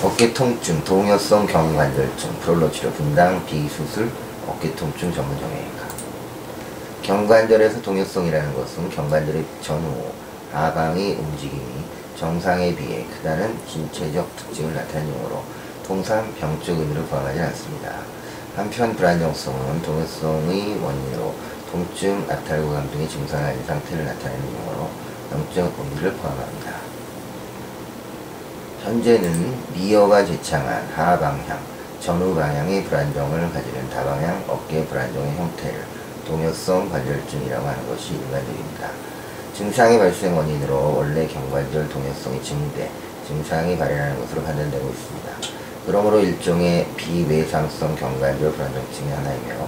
어깨 통증, 동요성 경관절증, 프롤로 치료, 분당, 비수술, 어깨 통증 전문 정형외과. 경관절에서 동요성이라는 것은 경관절의 전후, 하방의 움직임이 정상에 비해 크다는 신체적 특징을 나타내는 용어로 통상 병적 의미를 포함하지 않습니다. 한편 불안정성은 동요성의 원인으로 통증, 아탈구 감 등의 증상을 가진 상태를 나타내는 용어로 영적 의미를 포함합니다. 현재는 미어가 제창한 하방향, 전후 방향의 불안정을 가지는 다방향 어깨 불안정의 형태를 동요성 관절증이라고 하는 것이 일반적입니다. 증상의 발생 원인으로 원래 경관절 동요성이 증대, 증상이 발현하는 것으로 판단되고 있습니다. 그러므로 일종의 비외상성 경관절 불안정증의 하나이며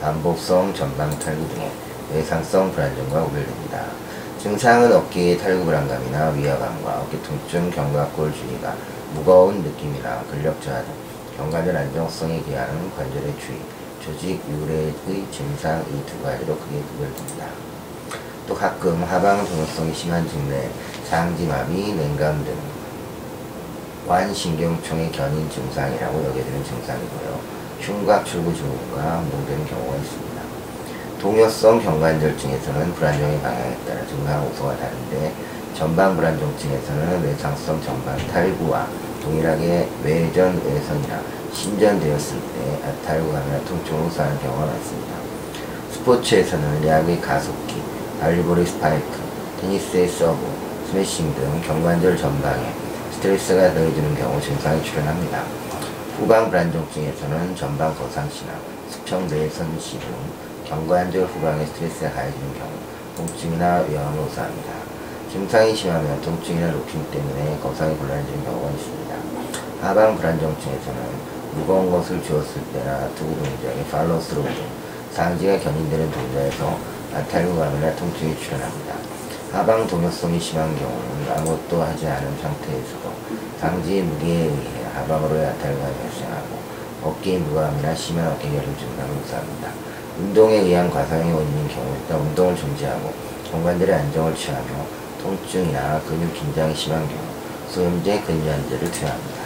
반복성 전방 탈구 등의 외상성 불안정과 구별됩니다. 증상은 어깨의 탈구 불안감이나 위화감과 어깨 통증, 견갑골 주위가 무거운 느낌이나 근력 저하 등 경관절 안정성에 기하는 관절의 주의, 조직 유래의 증상 이 두 가지로 크게 구별됩니다. 또 가끔 하방 동요성이 심한 증내, 장지마비, 냉감 등 완신경총의 견인 증상이라고 여겨지는 증상이고요. 흉곽 출구 증후군이 동반되는 경우가 있습니다. 동요성 견관절증에서는 불안정의 방향에 따라 증상 호소가 다른데 전방 불안정증에서는 외상성 전방 탈구와 동일하게 외전 외선이나 신전되었을 때 아탈구감이나 통증을 호소하는 경우가 많습니다. 스포츠에서는 야구의 가속기, 발리볼의 스파이크, 테니스의 서브, 스매싱 등 견관절 전방에 스트레스가 더해지는 경우 증상이 출현합니다. 후방 불안정증에서는 전방 거상시나 수평 내선 시등 경관절 후방에 스트레스가 가해지는 경우 통증이나 위험을 호소합니다. 증상이 심하면 통증이나 높임 때문에 거상이 곤란해지는 경우가 있습니다. 하방 불안정증에서는 무거운 것을 쥐었을 때나 투구 동작의 팔로스루 등 상지가 견인되는 동작에서 아탈구감이나 통증이 출현합니다. 하방 동요성이 심한 경우는 아무것도 하지 않은 상태에서도 상지의 무게에 의해 하방으로의 아탈감이 발생하고 어깨의 무감이나 심한 어깨 결림 증상을 호소합니다. 운동에 의한 과상의 원인인 경우 일단 운동을 중지하고 경관절의 안정을 취하며 통증이나 근육 긴장이 심한 경우 소염제, 근유한제를 투여합니다.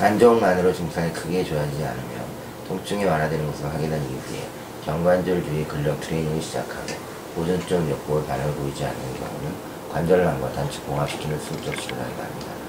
안정만으로 증상이 크게 좋아지지 않으면 통증이 완화되는 것을 확인한 이후에 경관절 주위 근력 트레이닝을 시작하고 보존적 욕구의 반응을 보이지 않는 경우는 관절암과 단축 봉합시키는 수적 치료를 합니다.